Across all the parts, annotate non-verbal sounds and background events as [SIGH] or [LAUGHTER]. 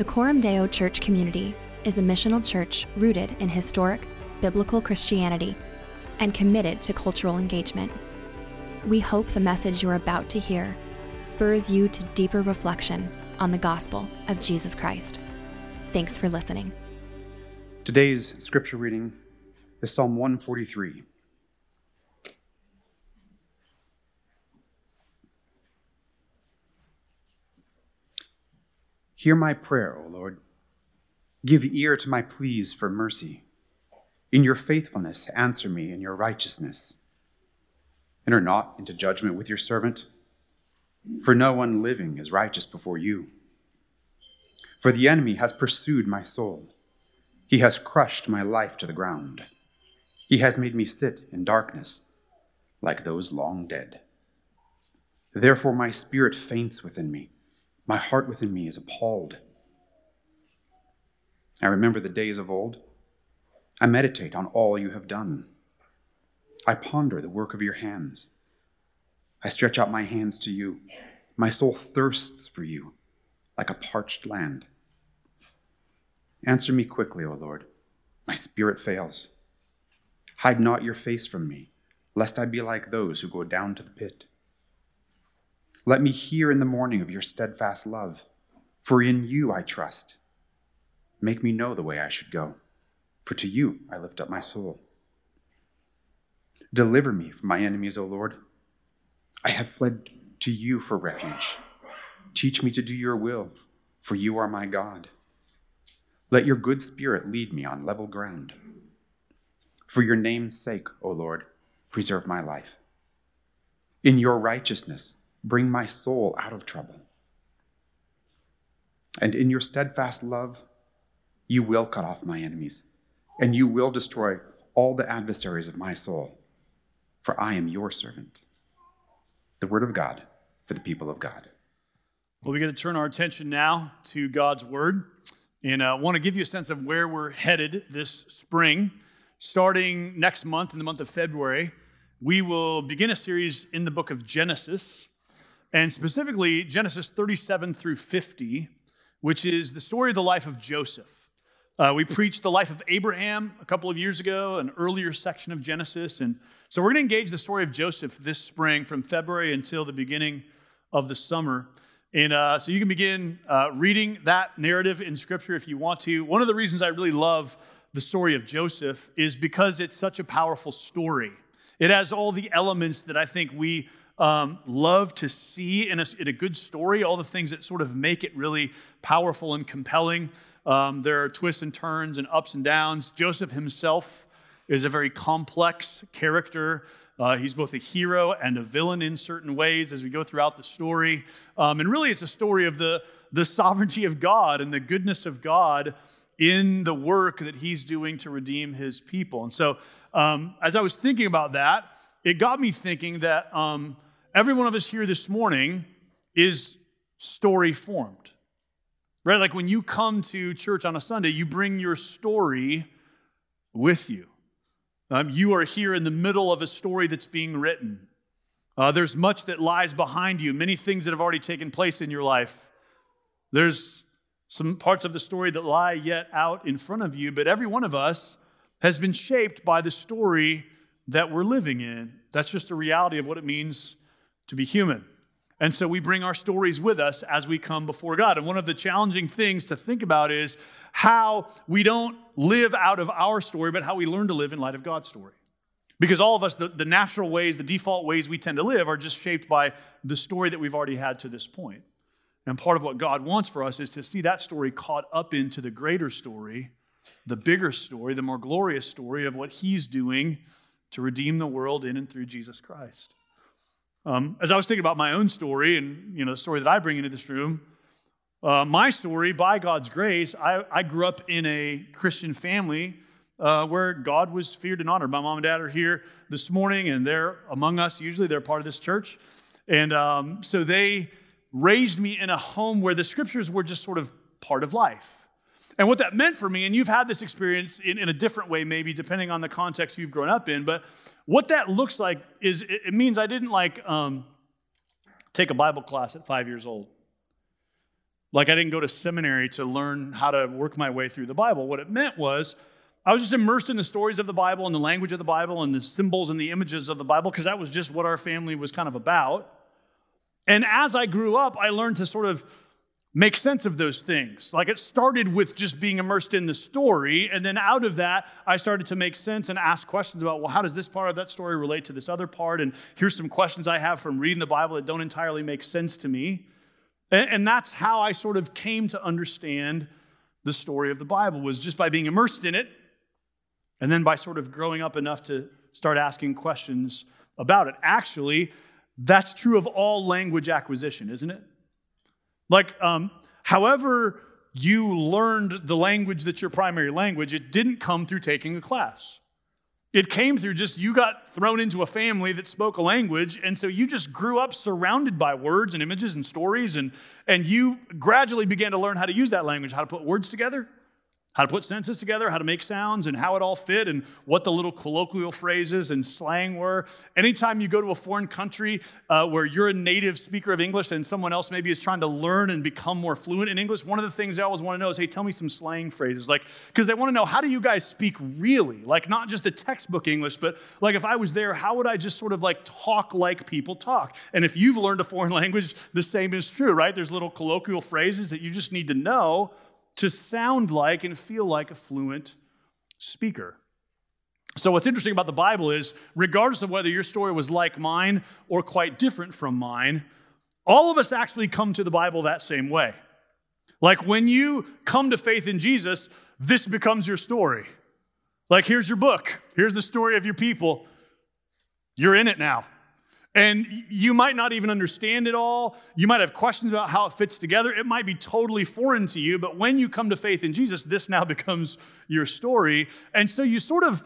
The Coram Deo Church community is a missional church rooted in historic, biblical Christianity and committed to cultural engagement. We hope the message you're about to hear spurs you to deeper reflection on the gospel of Jesus Christ. Thanks for listening. Today's scripture reading is Psalm 143. Hear my prayer, O Lord. Give ear to my pleas for mercy. In your faithfulness, answer me in your righteousness. Enter not into judgment with your servant, for no one living is righteous before you. For the enemy has pursued my soul, he has crushed my life to the ground. He has made me sit in darkness like those long dead. Therefore, my spirit faints within me my heart within me is appalled. I remember the days of old. I meditate on all you have done. I ponder the work of your hands. I stretch out my hands to you. My soul thirsts for you like a parched land. Answer me quickly, O Lord. My spirit fails. Hide not your face from me, lest I be like those who go down to the pit. Let me hear in the morning of your steadfast love, for in you I trust. Make me know the way I should go, for to you I lift up my soul. Deliver me from my enemies, O Lord. I have fled to you for refuge. Teach me to do your will, for you are my God. Let your good spirit lead me on level ground. For your name's sake, O Lord, preserve my life. In your righteousness, Bring my soul out of trouble. And in your steadfast love, you will cut off my enemies, and you will destroy all the adversaries of my soul, for I am your servant. The word of God for the people of God. Well, we're going to turn our attention now to God's word, and I uh, want to give you a sense of where we're headed this spring. Starting next month, in the month of February, we will begin a series in the book of Genesis and specifically Genesis 37 through 50, which is the story of the life of Joseph. Uh, we preached the life of Abraham a couple of years ago, an earlier section of Genesis. And so we're going to engage the story of Joseph this spring from February until the beginning of the summer. And uh, so you can begin uh, reading that narrative in Scripture if you want to. One of the reasons I really love the story of Joseph is because it's such a powerful story. It has all the elements that I think we um, love to see in a, in a, good story, all the things that sort of make it really powerful and compelling. Um, there are twists and turns and ups and downs. Joseph himself is a very complex character. Uh, he's both a hero and a villain in certain ways as we go throughout the story. Um, and really, it's a story of the, the sovereignty of God and the goodness of God in the work that he's doing to redeem his people. And so, um, as I was thinking about that, it got me thinking that um, every one of us here this morning is story formed. Right? Like when you come to church on a Sunday, you bring your story with you. Um, you are here in the middle of a story that's being written. Uh, there's much that lies behind you, many things that have already taken place in your life. There's some parts of the story that lie yet out in front of you, but every one of us has been shaped by the story that we're living in. That's just a reality of what it means to be human. And so we bring our stories with us as we come before God. And one of the challenging things to think about is how we don't live out of our story, but how we learn to live in light of God's story. Because all of us, the, the natural ways, the default ways we tend to live are just shaped by the story that we've already had to this point. And part of what God wants for us is to see that story caught up into the greater story, the bigger story, the more glorious story of what He's doing to redeem the world in and through Jesus Christ. Um, as I was thinking about my own story and you know the story that I bring into this room, uh, my story, by God's grace, I, I, grew up in a Christian family uh, where God was feared and honored. My mom and dad are here this morning, and they're among us. Usually, they're part of this church, and um, so they raised me in a home where the scriptures were just sort of part of life. And what that meant for me, and you've had this experience in, in, a different way, maybe depending on the context you've grown up in, but what that looks like is it, it means I didn't like um, take a Bible class at five years old. Like I didn't go to seminary to learn how to work my way through the Bible. What it meant was I was just immersed in the stories of the Bible and the language of the Bible and the symbols and the images of the Bible because that was just what our family was kind of about. And as I grew up, I learned to sort of make sense of those things. Like it started with just being immersed in the story, and then out of that, I started to make sense and ask questions about, well, how does this part of that story relate to this other part? And here's some questions I have from reading the Bible that don't entirely make sense to me. And, that's how I sort of came to understand the story of the Bible was just by being immersed in it, and then by sort of growing up enough to start asking questions about it. Actually, that's true of all language acquisition, isn't it? Like, um, however you learned the language that's your primary language, it didn't come through taking a class. It came through just you got thrown into a family that spoke a language, and so you just grew up surrounded by words and images and stories, and, and you gradually began to learn how to use that language, how to put words together, how to put sentences together, how to make sounds, and how it all fit, and what the little colloquial phrases and slang were. Anytime you go to a foreign country uh, where you're a native speaker of English and someone else maybe is trying to learn and become more fluent in English, one of the things they always want to know is, hey, tell me some slang phrases. Like, because they want to know, how do you guys speak really? Like, not just the textbook English, but like if I was there, how would I just sort of like talk like people talk? And if you've learned a foreign [LAUGHS] language, the same is true, right? There's little colloquial phrases that you just need to know to sound like and feel like a fluent speaker. So, what's interesting about the Bible is, regardless of whether your story was like mine or quite different from mine, all of us actually come to the Bible that same way. Like when you come to faith in Jesus, this becomes your story. Like, here's your book, here's the story of your people. You're in it now. And you might not even understand it all. You might have questions about how it fits together. It might be totally foreign to you, but when you come to faith in Jesus, this now [LAUGHS] becomes your story. And so you sort of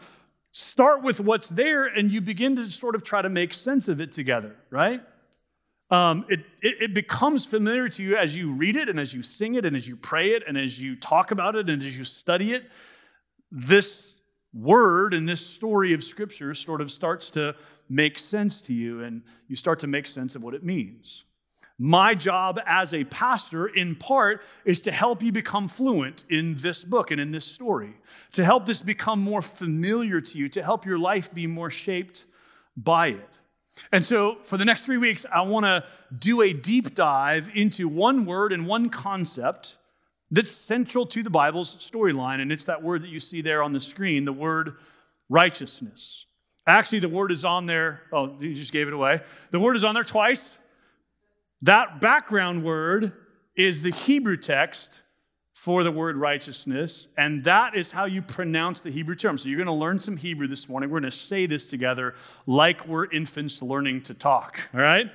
start with what's there and you begin to sort of try to make sense of it together, right? Um, it, it, it becomes familiar to you as you read it and as you sing it and as you pray it and as you talk about it and as you study it. This word and this story of Scripture sort of starts to make sense to you and you start to make sense of what it means. My job as a pastor, in part, is to help you become fluent in this book and in this story, to help this become more familiar to you, to help your life be more shaped by it. And so, for the next three weeks, I want to do a deep dive into one word and one concept that's central to the Bible's storyline, and it's that word that you see there on the screen the word righteousness. Actually, the word is on there. Oh, you just gave it away. The word is on there twice. That background word is the Hebrew text for the word righteousness, and that is how you pronounce the Hebrew term. So you're going to learn some Hebrew this morning. We're going to say this together like we're infants learning to talk, all right?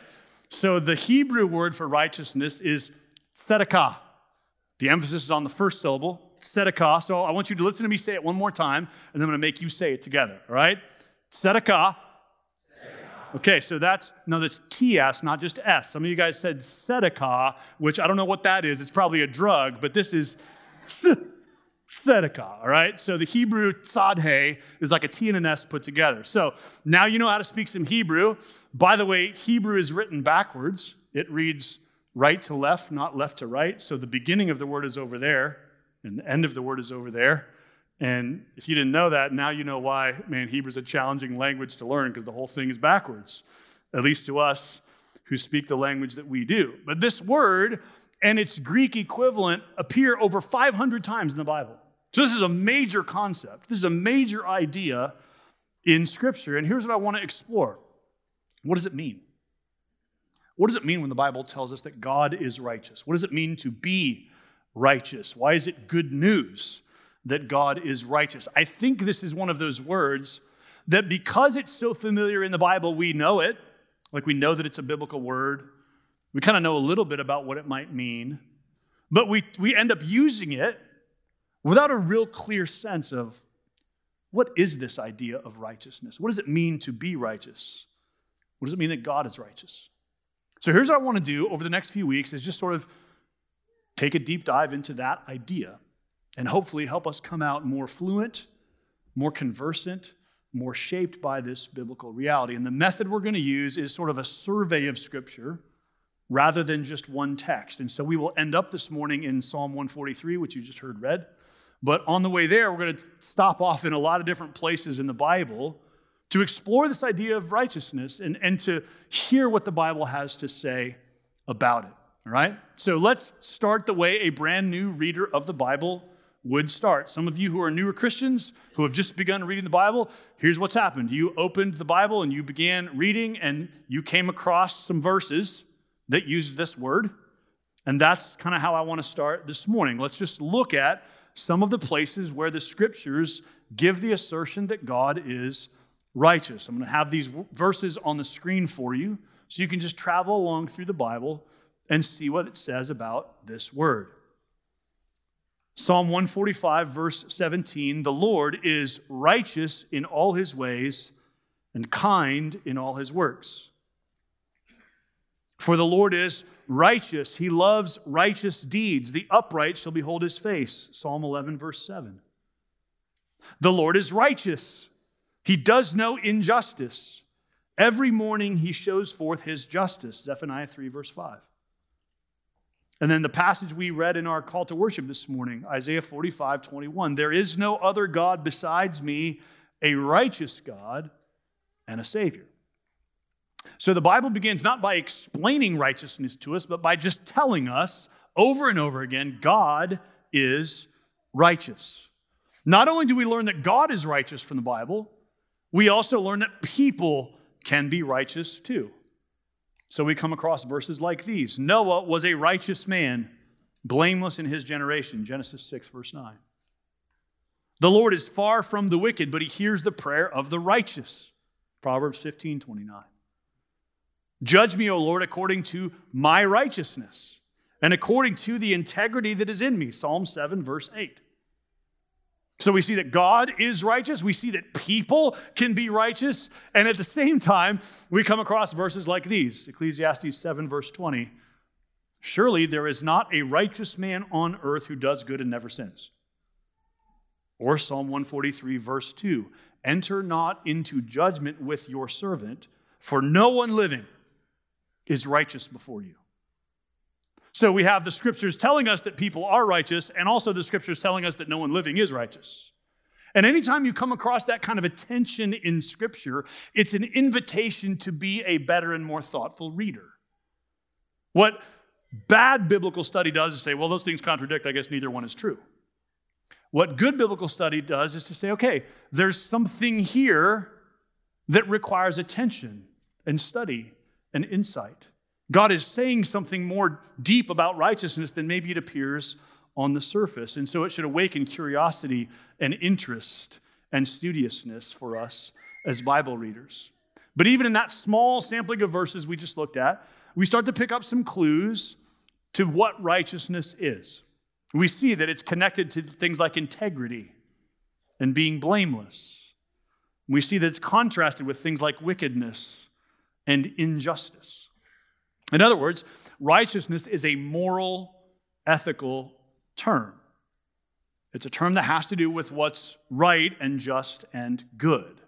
So the Hebrew word for righteousness is tzedakah. The emphasis is on the first syllable, tzedakah. So I want you to listen to me say it one more time, and then I'm going to make you say it together, all right? Tzedakah. Okay, so that's, no, that's TS, not just S. Some of you guys said tzedakah, which I don't know what that is. It's probably a drug, but this is [LAUGHS] tzedakah, all right? So the Hebrew tzadhe is like a T and an S put together. So now you know how to speak some Hebrew. By the way, Hebrew is written backwards. It reads right to left, not left to right. So the beginning of the word is over there, and the end of the word is over there. And if you didn't know that, now you know why, man, Hebrew's a challenging language to learn because the whole thing is backwards, at least to us who speak the language that we do. But this word and its Greek equivalent appear over 500 times in the Bible. So this is a major concept. This is a major idea in Scripture. And here's what I want to explore what does it mean? What does it mean when the Bible tells us that God is righteous? What does it mean to be righteous? Why is it good news? that God is righteous. I think this is one of those words that because it's so familiar in the Bible, we know it. Like we know that it's a biblical word. We kind of know a little bit about what it might mean, but we, we end up using it without a real clear sense of what is this idea of righteousness? What does it mean to be righteous? What does it mean that God is righteous? So here's what I want to do over the next few weeks is just sort of take a deep dive into that idea and hopefully help us come out more fluent, more conversant, more shaped by this biblical reality. And the method we're going to use is sort of a survey of Scripture rather than just one text. And so we will end up this morning in Psalm 143, which you just heard read. But on the way there, we're going to stop off in a lot of different places in the Bible to explore this idea of righteousness and, and to hear what the Bible has to say about it. All right? So let's start the way a brand new reader of the Bible would start. Some of you who are newer Christians who have just begun reading the Bible, here's what's happened. You opened the Bible and you began reading, and you came across some verses that use this word. And that's kind of how I want to start this morning. Let's just look at some of the places where the scriptures give the assertion that God is righteous. I'm going to have these verses on the screen for you so you can just travel along through the Bible and see what it says about this word. Psalm 145, verse 17 The Lord is righteous in all his ways and kind in all his works. For the Lord is righteous, he loves righteous deeds. The upright shall behold his face. Psalm 11, verse 7. The Lord is righteous, he does no injustice. Every morning he shows forth his justice. Zephaniah 3, verse 5. And then the passage we read in our call to worship this morning, Isaiah 45, 21. There is no other God besides me, a righteous God and a Savior. So the Bible begins not by explaining righteousness to us, but by just telling us over and over again God is righteous. Not only do we learn that God is righteous from the Bible, we also learn that people can be righteous too. So we come across verses like these Noah was a righteous man, blameless in his generation. Genesis 6, verse 9. The Lord is far from the wicked, but he hears the prayer of the righteous. Proverbs 15, 29. Judge me, O Lord, according to my righteousness and according to the integrity that is in me. Psalm 7, verse 8. So we see that God is righteous. We see that people can be righteous. And at the same time, we come across verses like these Ecclesiastes 7, verse 20. Surely there is not a righteous man on earth who does good and never sins. Or Psalm 143, verse 2 Enter not into judgment with your servant, for no one living is righteous before you. So we have the scriptures telling us that people are righteous, and also the scriptures telling us that no one living is righteous. And anytime you come across that kind of attention in scripture, it's an invitation to be a better and more thoughtful reader. What bad biblical study does is say, well, those things contradict, I guess neither one is true. What good biblical study does is to say, okay, there's something here that requires attention and study and insight. God is saying something more deep about righteousness than maybe it appears on the surface. And so it should awaken curiosity and interest and studiousness for us as Bible readers. But even in that small sampling of verses we just looked at, we start to pick up some clues to what righteousness is. We see that it's connected to things like integrity and being blameless. We see that it's contrasted with things like wickedness and injustice. In other words, righteousness is a moral, ethical term. It's a term that has to do with what's right and just and good.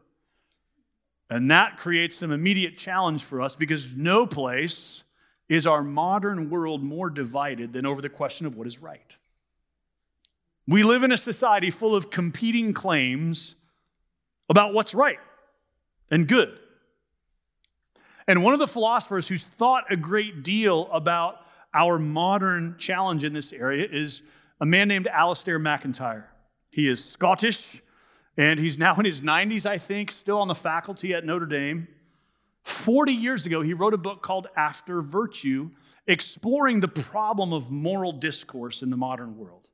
And that creates some immediate challenge for us because no place is our modern world more divided than over the question of what is right. We live in a society full of competing claims about what's right and good. And one of the philosophers who's thought a great deal about our modern challenge in this area is a man named Alasdair MacIntyre. He is Scottish, and he's now in his 90s, I think, still on the faculty at Notre Dame. 40 years ago, he wrote a book called After Virtue, exploring the problem of moral discourse in the modern world.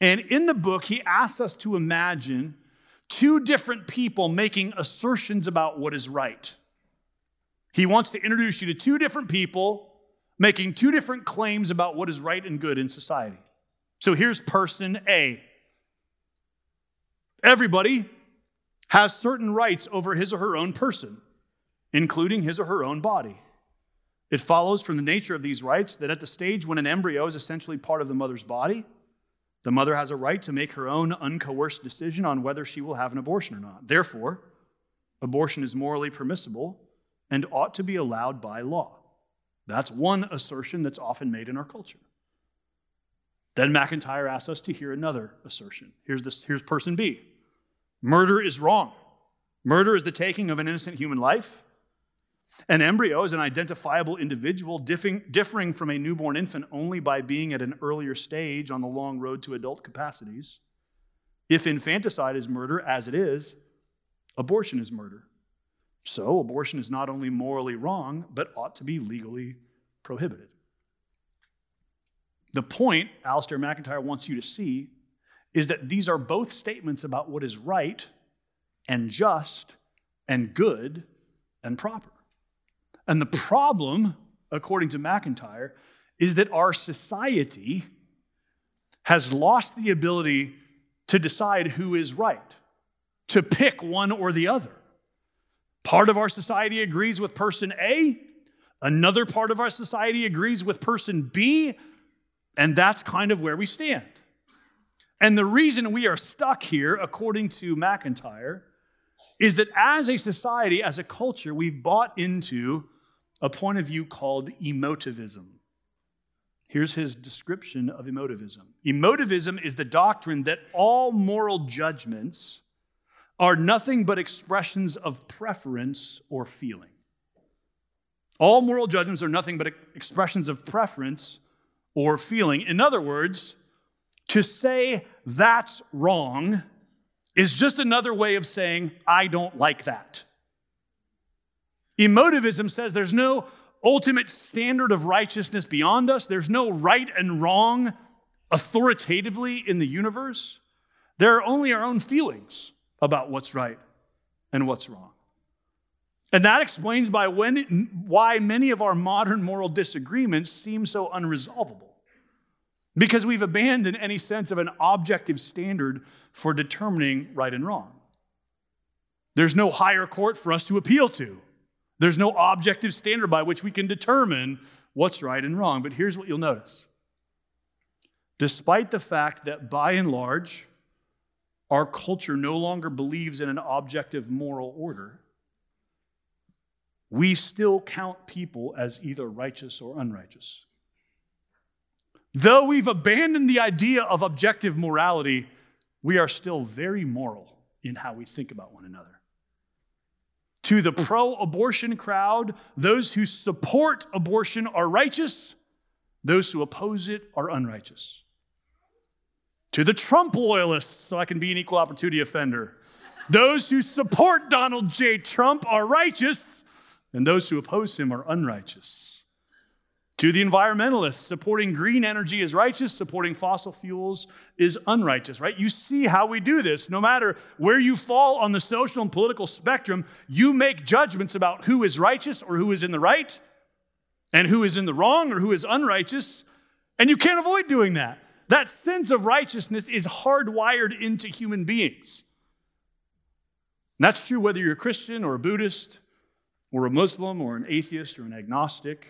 And in the book, he asks us to imagine two different people making assertions about what is right. He wants to introduce you to two different people making two different claims about what is right and good in society. So here's person A. Everybody has certain rights over his or her own person, including his or her own body. It follows from the nature of these rights that at the stage when an embryo is essentially part of the mother's body, the mother has a right to make her own uncoerced decision on whether she will have an abortion or not. Therefore, abortion is morally permissible and ought to be allowed by law. That's one assertion that's often made in our culture. Then MacIntyre asks us to hear another assertion. Here's, this, here's person B Murder is wrong. Murder is the taking of an innocent human life. An embryo is an identifiable individual differing, differing from a newborn infant only by being at an earlier stage on the long road to adult capacities. If infanticide is murder, as it is, abortion is murder. So, abortion is not only morally wrong, but ought to be legally prohibited. The point Alasdair MacIntyre wants you to see is that these are both statements about what is right and just and good and proper. And the problem, according to MacIntyre, is that our society has lost the ability to decide who is right, to pick one or the other. Part of our society agrees with person A, another part of our society agrees with person B, and that's kind of where we stand. And the reason we are stuck here, according to MacIntyre, is that as a society, as a culture, we've bought into a point of view called emotivism. Here's his description of emotivism Emotivism is the doctrine that all moral judgments are nothing but expressions of preference or feeling. All moral judgments are nothing but expressions of preference or feeling. In other words, to say that's wrong is just another way of saying, I don't like that. Emotivism says there's no ultimate standard of righteousness beyond us, there's no right and wrong authoritatively in the universe. There are only our own feelings about what's right and what's wrong. And that explains by when, why many of our modern moral disagreements seem so unresolvable. Because we've abandoned any sense of an objective standard for determining right and wrong. There's no higher court for us to appeal to. There's no objective standard by which we can determine what's right and wrong. But here's what you'll notice despite the fact that by and large, our culture no longer believes in an objective moral order, we still count people as either righteous or unrighteous. Though we've abandoned the idea of objective morality, we are still very moral in how we think about one another. To the pro abortion crowd, those who support abortion are righteous, those who oppose it are unrighteous. To the Trump loyalists, so I can be an equal opportunity offender, those who support Donald J. Trump are righteous, and those who oppose him are unrighteous. To the environmentalists, supporting green energy is righteous, supporting fossil fuels is unrighteous, right? You see how we do this. No matter where you fall on the social and political spectrum, you make judgments about who is righteous or who is in the right, and who is in the wrong or who is unrighteous, and you can't avoid doing that. That sense of righteousness is hardwired into human beings. And that's true whether you're a Christian or a Buddhist or a Muslim or an atheist or an agnostic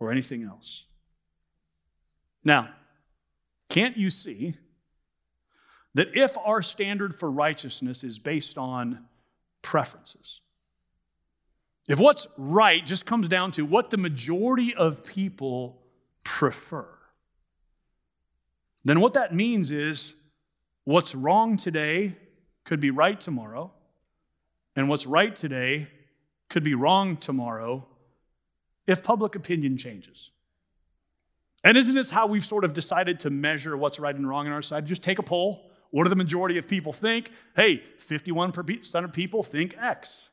or anything else. Now, can't you see that if our standard for righteousness is based on preferences, if what's right just comes down to what the majority of people prefer, then what that means is what's wrong today could be right tomorrow, and what's right today could be wrong tomorrow, if public opinion changes. And isn't this how we've sort of decided to measure what's right and wrong on our side? Just take a poll. What do the majority of people think? Hey, 51% of people think X.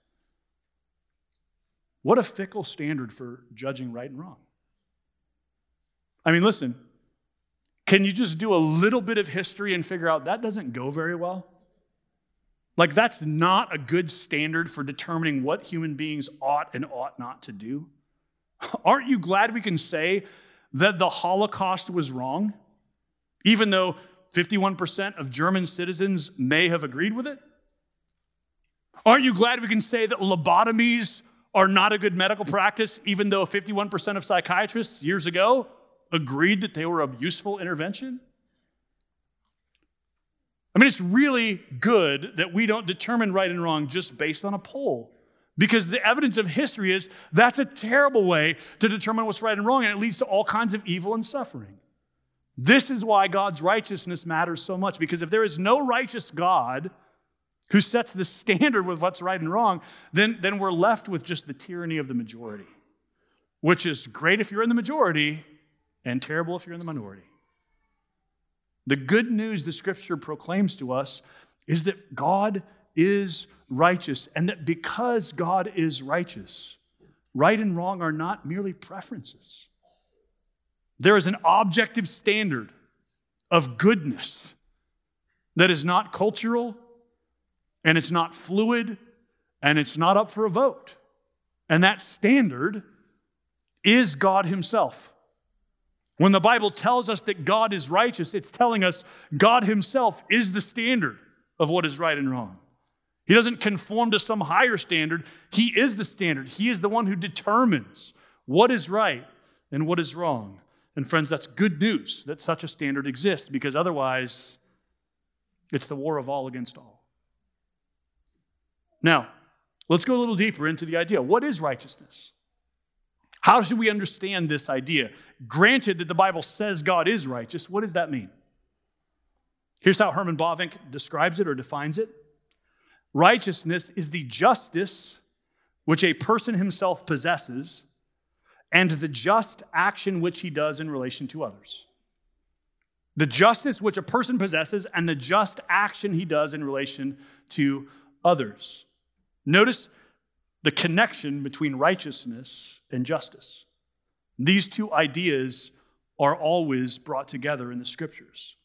What a fickle standard for judging right and wrong. I mean, listen, can you just do a little bit of history and figure out that doesn't go very well? Like, that's not a good standard for determining what human beings ought and ought not to do. Aren't you glad we can say that the Holocaust was wrong, even though 51% of German citizens may have agreed with it? Aren't you glad we can say that lobotomies are not a good medical practice, even though 51% of psychiatrists years ago agreed that they were a useful intervention? I mean, it's really good that we don't determine right and wrong just based on a poll Because the evidence of history is that's a terrible way to determine what's right and wrong, and it leads to all kinds of evil and suffering. This is why God's righteousness matters so much, because if there is no righteous God who sets the standard with what's right and wrong, then, then we're left with just the tyranny of the majority, which is great if you're in the majority and terrible if you're in the minority. The good news the scripture proclaims to us is that God is righteous, and that because God is righteous, right and wrong are not merely preferences. There is an objective standard of goodness that is not cultural, and it's not fluid, and it's not up for a vote. And that standard is God Himself. When the Bible tells us that God is righteous, it's telling us God Himself is the standard of what is right and wrong. He doesn't conform to some higher standard, He is the standard. He is the one who determines what is right and what is wrong. And friends, that's good news that such a standard exists because otherwise, it's the war of all against all. Now, let's go a little deeper into the idea. What is righteousness? How should we understand this idea? Granted that the Bible says God is righteous, what does that mean? Here's how Herman Bavinck describes it or defines it Righteousness is the justice which a person himself possesses and the just action which he does in relation to others. The justice which a person possesses and the just action he does in relation to others. Notice the connection between righteousness and justice. These two ideas are always brought together in the scriptures.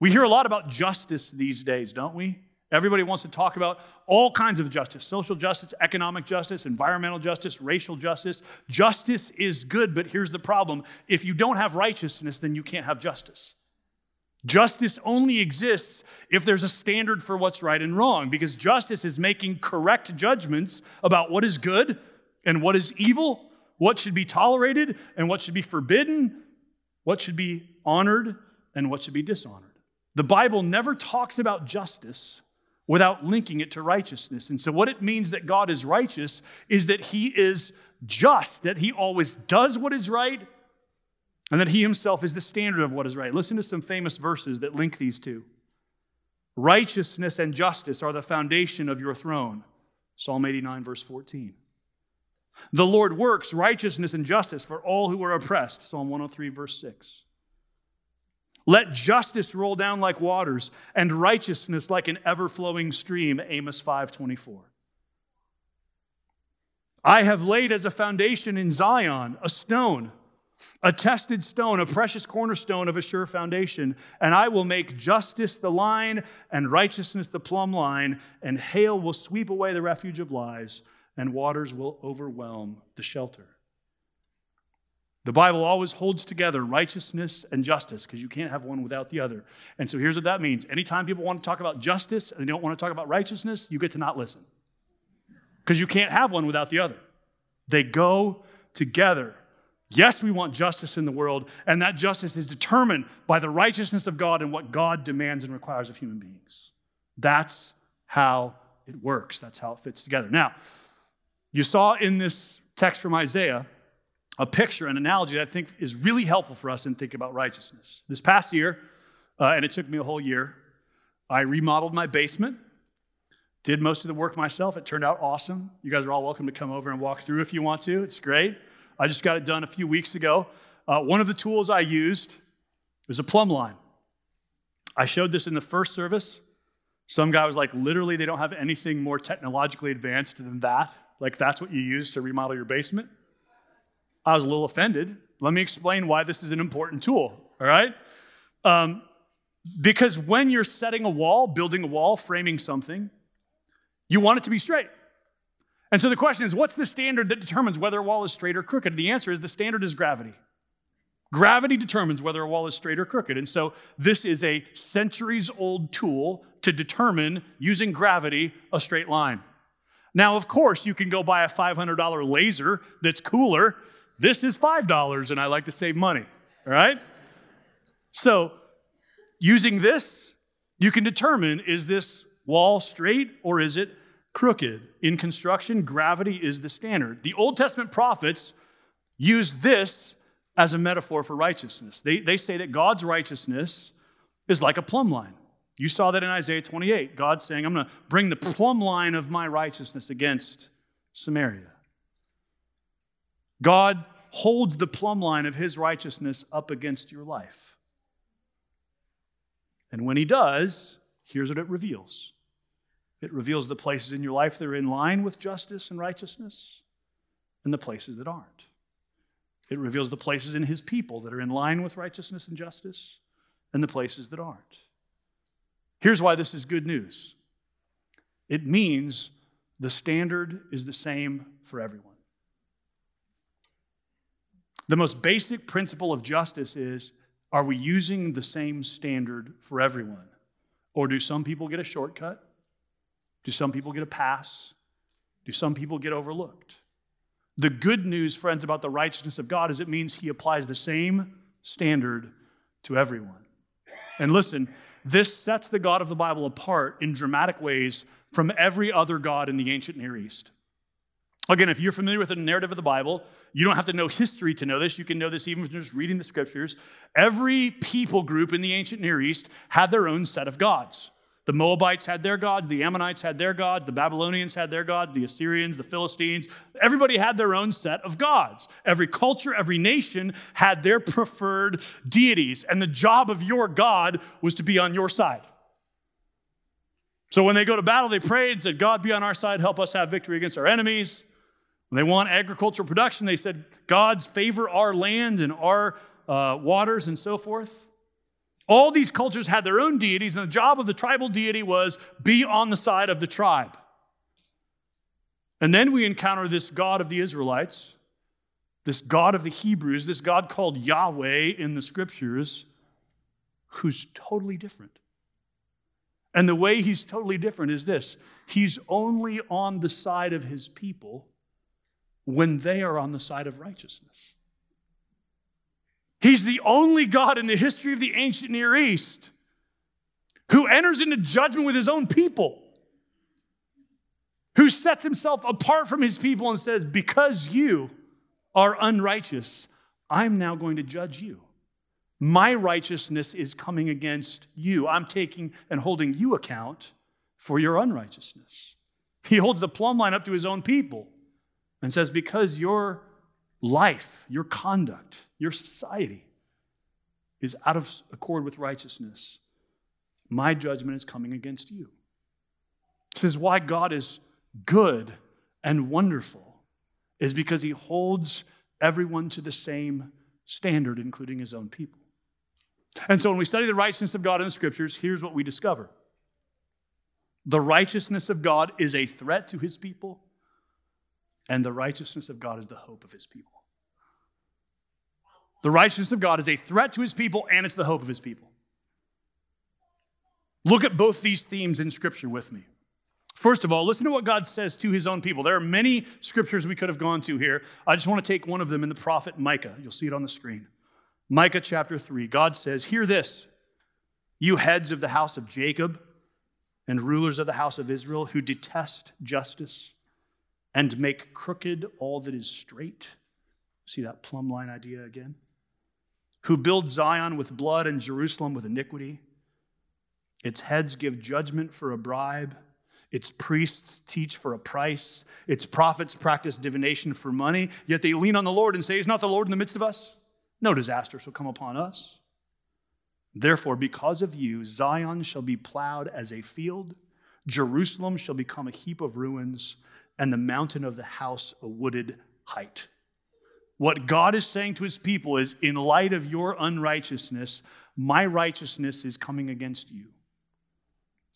We hear a lot about justice these days, don't we? Everybody wants to talk about all kinds of justice social justice, economic justice, environmental justice, racial justice. Justice is good, but here's the problem if you don't have righteousness, then you can't have justice. Justice only exists if there's a standard for what's right and wrong, because justice is making correct judgments about what is good and what is evil what should be tolerated and what should be forbidden, what should be honored and what should be dishonored. The Bible never talks about justice without linking it to righteousness. And so, what it means that God is righteous is that He is just, that He always does what is right, and that He Himself is the standard of what is right. Listen to some famous verses that link these two. Righteousness and justice are the foundation of your throne. Psalm 89, verse 14. The Lord works righteousness and justice for all who are oppressed. Psalm 103, verse 6. Let justice roll down like waters and righteousness like an ever flowing stream. Amos 5, 24. I have laid as a foundation in Zion a stone, a tested stone, a precious cornerstone of a sure foundation, and I will make justice the line and righteousness the plumb line, and hail will sweep away the refuge of lies and waters will overwhelm the shelter. The Bible always holds together righteousness and justice because you can't have one without the other. And so here's what that means anytime people want to talk about justice and they don't want to talk about righteousness, you get to not listen because you can't have one without the other. They go together. Yes, we want justice in the world, and that justice is determined by the righteousness of God and what God demands and requires of human beings. That's how it works, that's how it fits together. Now, you saw in this text from Isaiah a picture, an analogy that I think is really helpful for us in thinking about righteousness. This past year, uh, and it took me a whole year, I remodeled my basement, did most of the work myself. It turned out awesome. You guys are all welcome to come over and walk through if you want to. It's great. I just got it done a few weeks ago. Uh, one of the tools I used was a plumb line. I showed this in the first service. Some guy was like, literally, they don't have anything more technologically advanced than that. Like that's what you use to remodel your basement? I was a little offended. Let me explain why this is an important tool, all right? Um, because when you're setting a wall, building a wall, framing something, you want it to be straight. And so the question is what's the standard that determines whether a wall is straight or crooked? The answer is the standard is gravity. Gravity determines whether a wall is straight or crooked. And so this is a centuries old tool to determine, using gravity, a straight line. Now, of course, you can go buy a $500 laser that's cooler. This is $5, and I like to save money, all right? So, using this, you can determine is this wall straight or is it crooked. In construction, gravity is the standard. The Old Testament prophets use this as a metaphor for righteousness. They, they say that God's righteousness is like a plumb line. You saw that in Isaiah 28. God saying, I'm going to bring the plumb line of my righteousness against Samaria. God holds the plumb line of his righteousness up against your life. And when he does, here's what it reveals it reveals the places in your life that are in line with justice and righteousness and the places that aren't. It reveals the places in his people that are in line with righteousness and justice and the places that aren't. Here's why this is good news it means the standard is the same for everyone. The most basic principle of justice is are we using the same standard for everyone? Or do some people get a shortcut? Do some people get a pass? Do some people get overlooked? The good news, friends, about the righteousness of God is it means He applies the same standard to everyone. And listen, this sets the God of the Bible apart in dramatic ways from every other God in the ancient Near East. Again, if you're familiar with the narrative of the Bible, you don't have to know [LAUGHS] history to know this. You can know this even from just reading the scriptures. Every people group in the ancient Near East had their own set of gods. The Moabites had their gods, the Ammonites had their gods, the Babylonians had their gods, the Assyrians, the Philistines. Everybody had their own set of gods. Every culture, every nation had their preferred deities, and the job of your God was to be on your side. So when they go to battle, they prayed and said, God be on our side, help us have victory against our enemies. When they want agricultural production, they said, God's favor our land and our uh, waters and so forth. All these cultures had their own deities, and the job of the tribal deity was be on the side of the tribe. And then we encounter this God of the Israelites, this God of the Hebrews, this God called Yahweh in the scriptures, who's totally different. And the way he's totally different is this He's only on the side of his people when they are on the side of righteousness. He's the only God in the history of the ancient Near East who enters into judgment with his own people, who sets himself apart from his people and says, Because you are unrighteous, I'm now going to judge you. My righteousness is coming against you. I'm taking and holding you account for your unrighteousness. He holds the plumb line up to his own people and says, Because your life, your conduct, your society is out of accord with righteousness, my judgment is coming against you. This is why God is good and wonderful, is because he holds everyone to the same standard, including his own people. And so when we study the righteousness of God in the scriptures, here's what we discover the righteousness of God is a threat to his people and the righteousness of God is the hope of his people. The righteousness of God is a threat to his people, and it's the hope of his people. Look at both these themes in Scripture with me. First of all, listen to what God says to his own people. There are many scriptures we could have gone to here. I just want to take one of them in the prophet Micah. You'll see it on the screen. Micah chapter 3. God says, Hear this, you heads of the house of Jacob and rulers of the house of Israel who detest justice and make crooked all that is straight. See that plumb line idea again? Who build Zion with blood and Jerusalem with iniquity. Its heads give judgment for a bribe. Its priests teach for a price. Its prophets practice divination for money. Yet they lean on the Lord and say, Is not the Lord in the midst of us? No disaster shall come upon us. Therefore, because of you, Zion shall be plowed as a field, Jerusalem shall become a heap of ruins and the mountain of the house a wooded height. What God is saying to his people is in light of your unrighteousness, my righteousness is coming against you.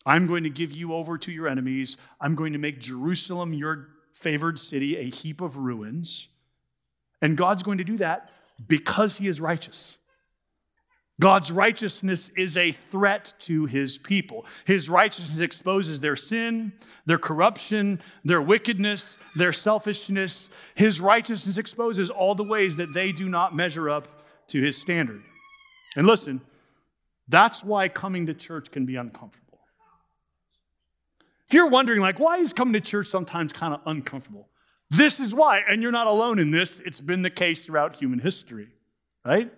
I'm going to give you over to your enemies. I'm going to make Jerusalem, your favored city, a heap of ruins. And God's going to do that because he is righteous. God's righteousness is a threat to his people. His righteousness exposes their sin, their corruption, their wickedness, their selfishness. His righteousness exposes all the ways that they do not measure up to his standard. And listen, that's why coming to church can be uncomfortable. If you're wondering, like, why is coming to church sometimes kind of uncomfortable? This is why, and you're not alone in this. It's been the case throughout human history, right?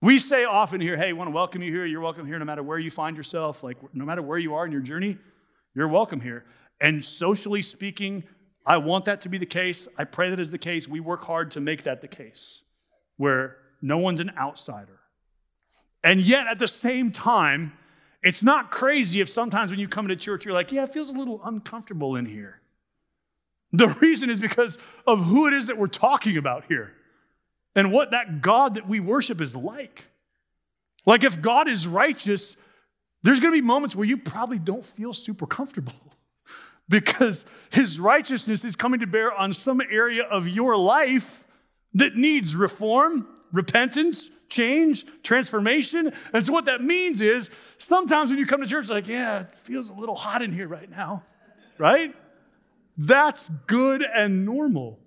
We say often here, hey, want to welcome you here. You're welcome here no matter where you find yourself. Like, no matter where you are in your journey, you're welcome here. And socially speaking, I want that to be the case. I pray that is the case. We work hard to make that the case, where no one's an outsider. And yet, at the same time, it's not crazy if sometimes when you come to church, you're like, yeah, it feels a little uncomfortable in here. The reason is because of who it is that we're talking about here and what that God that we worship is like. Like, if God is righteous, there's gonna be moments where you probably don't feel super comfortable [LAUGHS] because his righteousness is coming to bear on some area of your life that needs reform, repentance, change, transformation. And so, what that means is sometimes when you come to church, like, yeah, it feels a little hot in here right now, [LAUGHS] right? That's good and normal.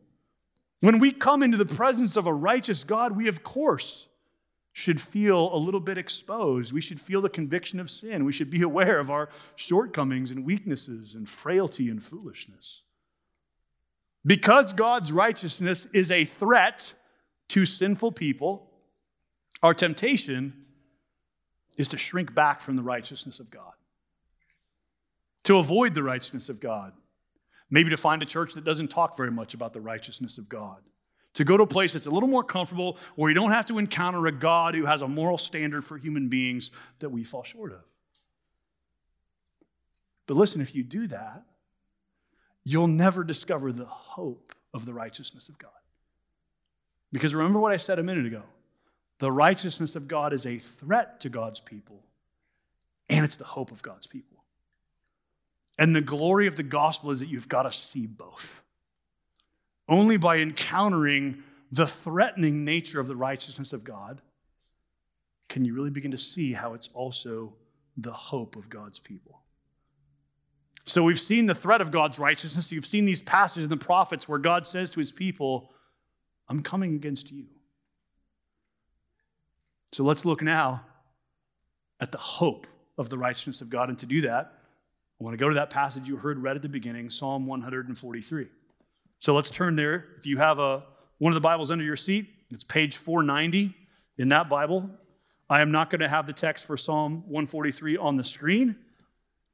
When we come into the presence of a righteous God, we, of course, should feel a little bit exposed. We should feel the conviction of sin. We should be [LAUGHS] aware of our shortcomings and weaknesses and frailty and foolishness. Because God's righteousness is a threat to sinful people, our temptation is to shrink back from the righteousness of God, to avoid the righteousness of God, maybe to find a church that doesn't talk very much about the righteousness of God to go to a place that's a little more comfortable where you don't have to encounter a God who has a moral standard for human beings that we fall short of. But listen, if you do that, you'll never discover the hope of the righteousness of God. Because remember what I said a minute ago the righteousness of God is a threat to God's people, and it's the hope of God's people. And the glory of the gospel is that you've got to see both. Only by encountering the threatening nature of the righteousness of God can you really begin to see how it's also the hope of God's people. So we've seen the threat of God's righteousness. You've seen these passages in the prophets where God says to his people, I'm coming against you. So let's look now at the hope of the righteousness of God. And to do that, I want to go to that passage you heard read at the beginning, Psalm 143. So let's turn there. If you have a, one of the Bibles under your seat, it's page 490 in that Bible. I am not going to have the text for Psalm 143 on the screen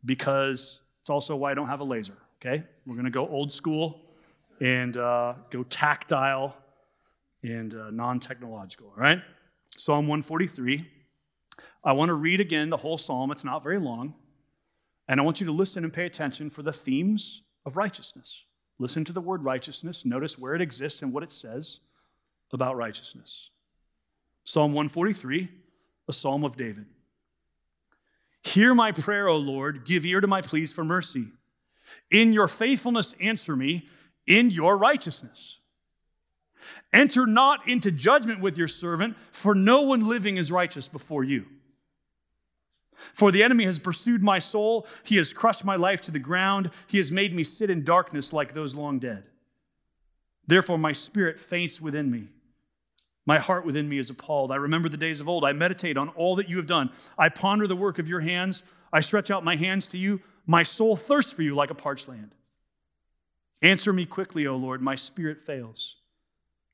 because it's also why I don't have a laser, okay? We're going to go old school and uh, go tactile and uh, non technological, all right? Psalm 143. I want to read again the whole psalm. It's not very long. And I want you to listen and pay attention for the themes of righteousness. Listen to the word righteousness. Notice where it exists and what it says about righteousness. Psalm 143, a psalm of David. Hear my prayer, O Lord. Give ear to my pleas for mercy. In your faithfulness, answer me in your righteousness. Enter not into judgment with your servant, for no one living is righteous before you. For the enemy has pursued my soul, he has crushed my life to the ground, he has made me sit in darkness like those long dead. Therefore, my spirit faints within me. My heart within me is appalled. I remember the days of old. I meditate on all that you have done. I ponder the work of your hands. I stretch out my hands to you. My soul thirsts for you like a parched land. Answer me quickly, O Lord. My spirit fails.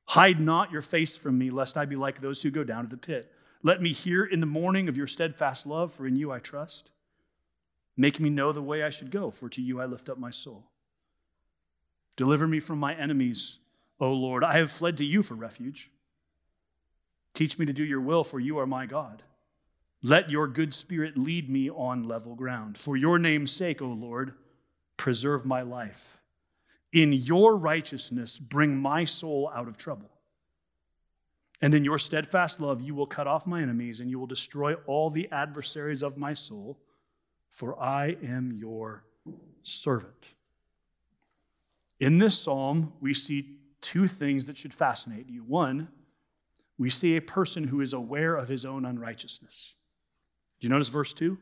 Hide not your face from me, lest I be like those who go down to the pit. Let me hear in the morning of your steadfast love, for in you I trust. Make me know the way I should go, for to you I lift up my soul. Deliver me from my enemies, O Lord. I have fled to you for refuge. Teach me to do your will, for you are my God. Let your good spirit lead me on level ground. For your name's sake, O Lord, preserve my life. In your righteousness, bring my soul out of trouble. And in your steadfast love, you will cut off my enemies and you will destroy all the adversaries of my soul, for I am your servant. In this psalm, we see two things that should fascinate you. One, we see a person who is aware of his own unrighteousness. Do you notice verse 2?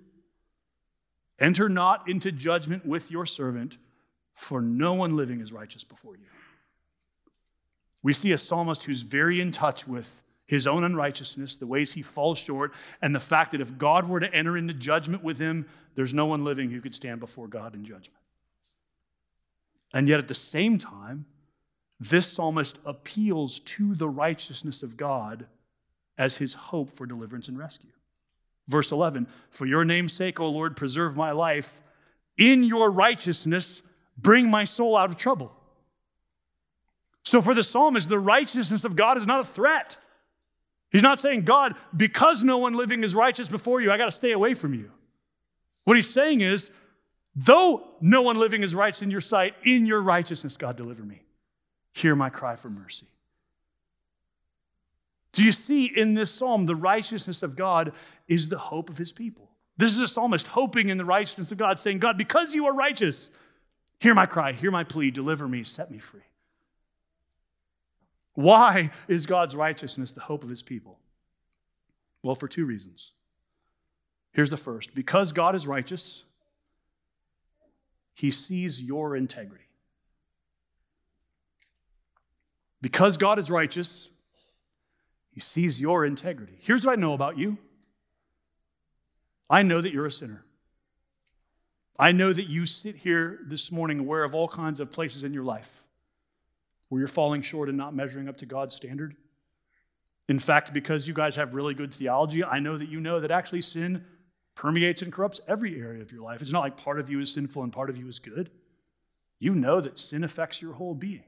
Enter not into judgment with your servant, for no one living is righteous before you. We see a psalmist who's very in touch with his own unrighteousness, the ways he falls short, and the fact that if God were to enter into judgment with him, there's no one living who could stand before God in judgment. And yet at the same time, this psalmist appeals to the righteousness of God as his hope for deliverance and rescue. Verse 11 For your name's sake, O Lord, preserve my life. In your righteousness, bring my soul out of trouble. So for the psalmist, the righteousness of God is not a threat. He's not saying, God, because no one living is righteous before you, I got to stay away from you. What he's saying is, though no one living is righteous in your sight, in your righteousness, God, deliver me. Hear my cry for mercy. Do you see in this psalm the righteousness of God is the hope of his people? This is a psalmist hoping in the righteousness of God, saying, God, because you are righteous, hear my cry, hear my plea, deliver me, set me free. Why is God's righteousness the hope of his people? Well, for two reasons. Here's the first because God is righteous, he sees your integrity. Because God is righteous, he sees your integrity. Here's what I know about you I know that you're a sinner. I know that you sit here this morning aware of all kinds of places in your life where you're falling short and not measuring up to God's standard. In fact, because you guys have really good theology, I know that you know that actually sin permeates and corrupts every area of your life. It's not like part of you is sinful and part of you is good. You know that sin affects your whole being.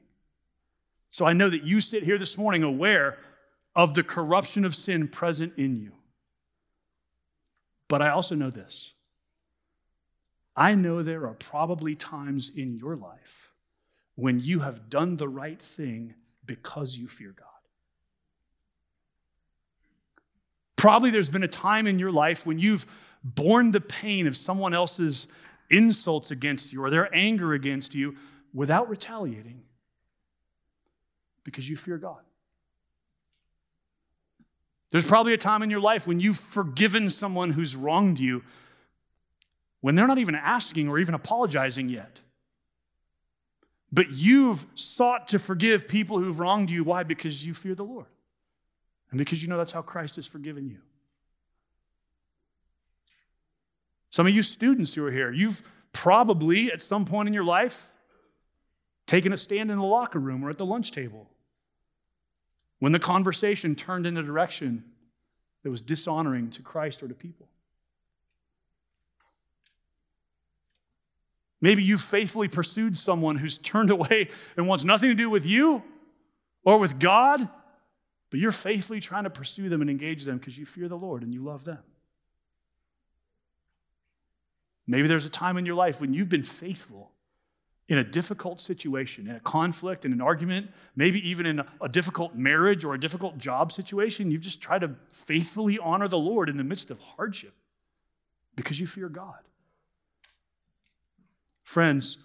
So I know that you sit here this morning aware of the corruption of sin present in you. But I also know this I know there are probably times in your life when you have done the right thing because you fear God. Probably there's been a time in your life when you've borne the pain of someone else's insults against you or their anger against you without retaliating because you fear God. There's probably a time in your life when you've forgiven someone who's wronged you when they're not even asking or even apologizing yet. But you've sought to forgive people who've wronged you. Why? Because you fear the Lord. And because you know that's how Christ has forgiven you. Some of you students who are here, you've probably at some point in your life taken a stand in the locker room or at the lunch table when the conversation turned in a direction that was dishonoring to Christ or to people. Maybe you've faithfully pursued someone who's turned away and wants nothing to do with you or with God, but you're faithfully trying to pursue them and engage them because you fear the Lord and you love them. Maybe there's a time in your life when you've been faithful in a difficult situation, in a conflict, in an argument, maybe even in a, difficult marriage or a difficult job situation, you've just tried to faithfully honor the Lord in the midst of hardship because you fear God. Friends,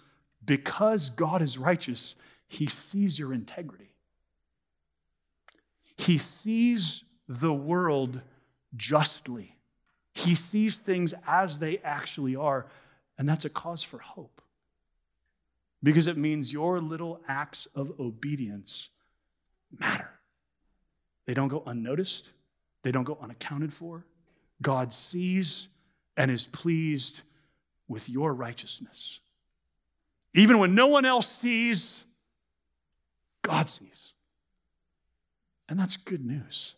because God is righteous, He sees your integrity. He sees the world justly. He sees things as they actually are, and that's a cause for hope because it means your little acts of obedience matter. They don't go unnoticed, they don't go unaccounted for. God sees and is pleased with your righteousness. Even when no one else sees, God sees. And that's good news.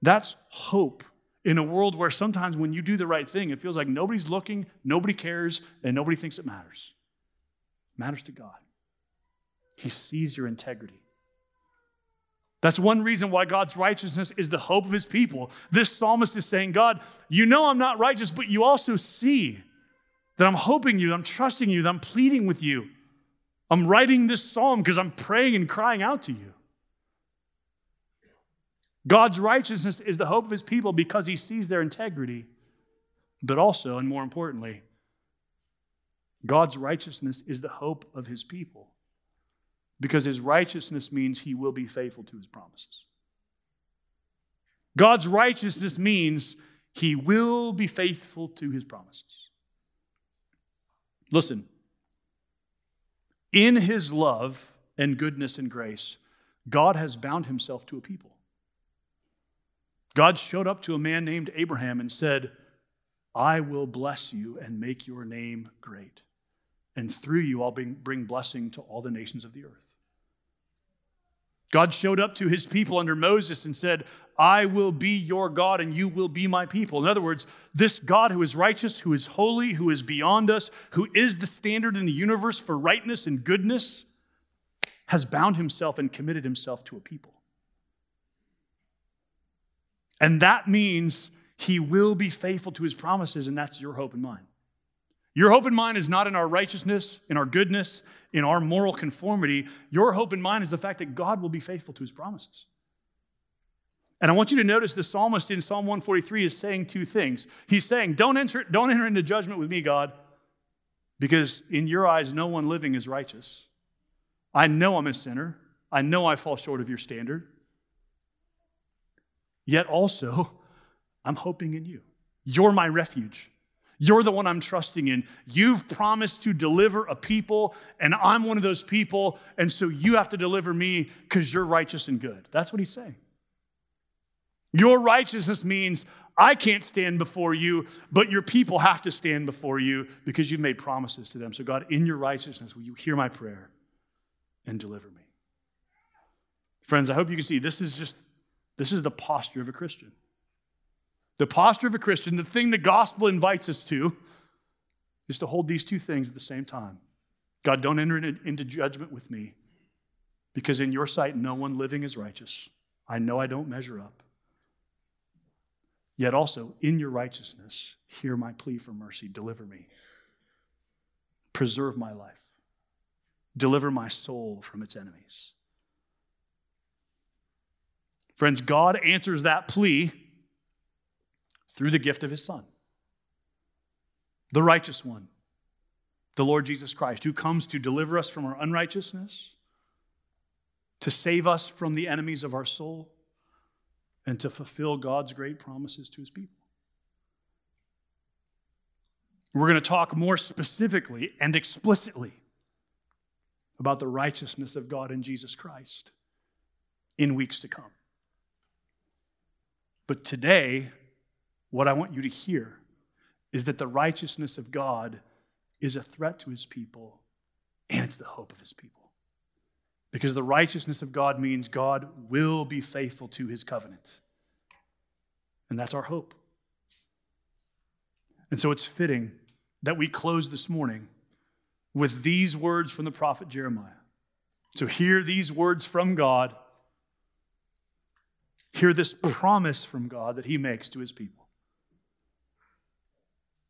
That's hope in a world where sometimes when you do the right thing, it feels like nobody's looking, nobody cares, and nobody thinks it matters matters to God. He sees your integrity. That's one reason why God's righteousness is the hope of his people. This psalmist is saying, God, you know I'm not righteous, but you also see that I'm hoping you, I'm trusting you, that I'm pleading with you. I'm writing this psalm because I'm praying and crying out to you. God's righteousness is the hope of his people because he sees their integrity, but also, and more importantly, God's righteousness is the hope of his people because his righteousness means he will be faithful to his promises. God's righteousness means he will be faithful to his promises. Listen, in his love and goodness and grace, God has bound himself to a people. God showed up to a man named Abraham and said, I will bless you and make your name great. And through you, I'll bring blessing to all the nations of the earth. God showed up to his people under Moses and said, I will be your God and you will be my people. In other words, this God who is righteous, who is holy, who is beyond us, who is the standard in the universe for rightness and goodness, has bound himself and committed himself to a people. And that means he will be faithful to his promises, and that's your hope and mine. Your hope and mine is not in our righteousness, in our goodness, in our moral conformity. Your hope and mine is the fact that God will be faithful to his promises. And I want you to notice the psalmist in Psalm 143 is saying two things. He's saying, Don't enter, don't enter into judgment with me, God, because in your eyes, no one living is righteous. I know I'm a sinner. I know I fall short of your standard. Yet also, I'm hoping in you. You're my refuge. You're the one I'm trusting in. You've promised to deliver a people, and I'm one of those people, and so you have to deliver me because you're righteous and good. That's what he's saying. Your righteousness means I can't stand before you, but your people have to stand before you because you've made promises to them. So, God, in your righteousness, will you hear my prayer and deliver me? Friends, I hope you can see this is just this is the posture of a Christian. The posture of a Christian, the thing the gospel invites us to, is to hold these two things at the same time. God, don't enter into judgment with me because in your sight, no one living is righteous. I know I don't measure up. Yet also, in your righteousness, hear my plea for mercy. Deliver me. Preserve my life. Deliver my soul from its enemies. Friends, God answers that plea through the gift of his Son, the righteous one, the Lord Jesus Christ, who comes to deliver us from our unrighteousness, to save us from the enemies of our soul, and to fulfill God's great promises to his people. We're going to talk more specifically and explicitly about the righteousness of God in Jesus Christ in weeks to come. But today, what I want you to hear is that the righteousness of God is a threat to his people and it's the hope of his people. Because the righteousness of God means God will be faithful to his covenant. And that's our hope. And so it's fitting that we close this morning with these words from the prophet Jeremiah. So hear these words from God Hear this promise from God that he makes to his people.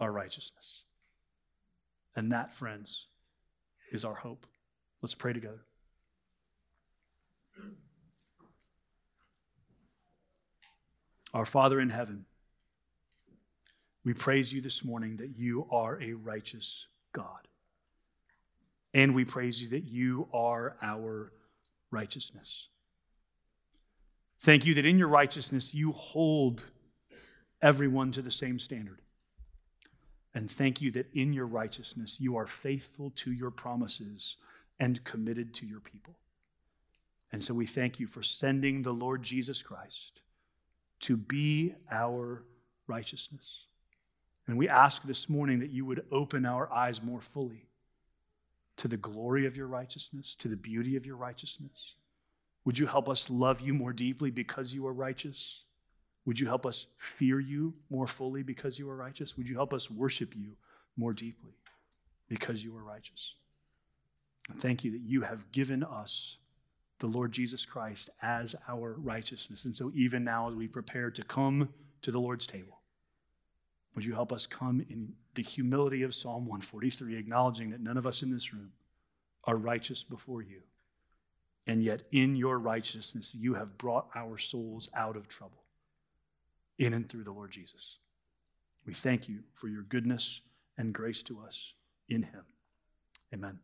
our righteousness. And that, friends, is our hope. Let's pray together. Our Father in heaven, we praise you this morning that you are a righteous God. And we praise you that you are our righteousness. Thank you that in your righteousness you hold everyone to the same standard. And thank you that in your righteousness you are faithful to your promises and committed to your people. And so we thank you for sending the Lord Jesus Christ to be our righteousness. And we ask this morning that you would open our eyes more fully to the glory of your righteousness, to the beauty of your righteousness? Would you help us love you more deeply because you are righteous? Would you help us fear you more fully because you are righteous? Would you help us worship you more deeply because you are righteous? And thank you that you have given us the Lord Jesus Christ as our righteousness. And so, even now, as we prepare to come to the Lord's table, would you help us come in the humility of Psalm 143, acknowledging that none of us in this room are righteous before you. And yet, in your righteousness, you have brought our souls out of trouble. In and through the Lord Jesus. We thank you for your goodness and grace to us in him. Amen.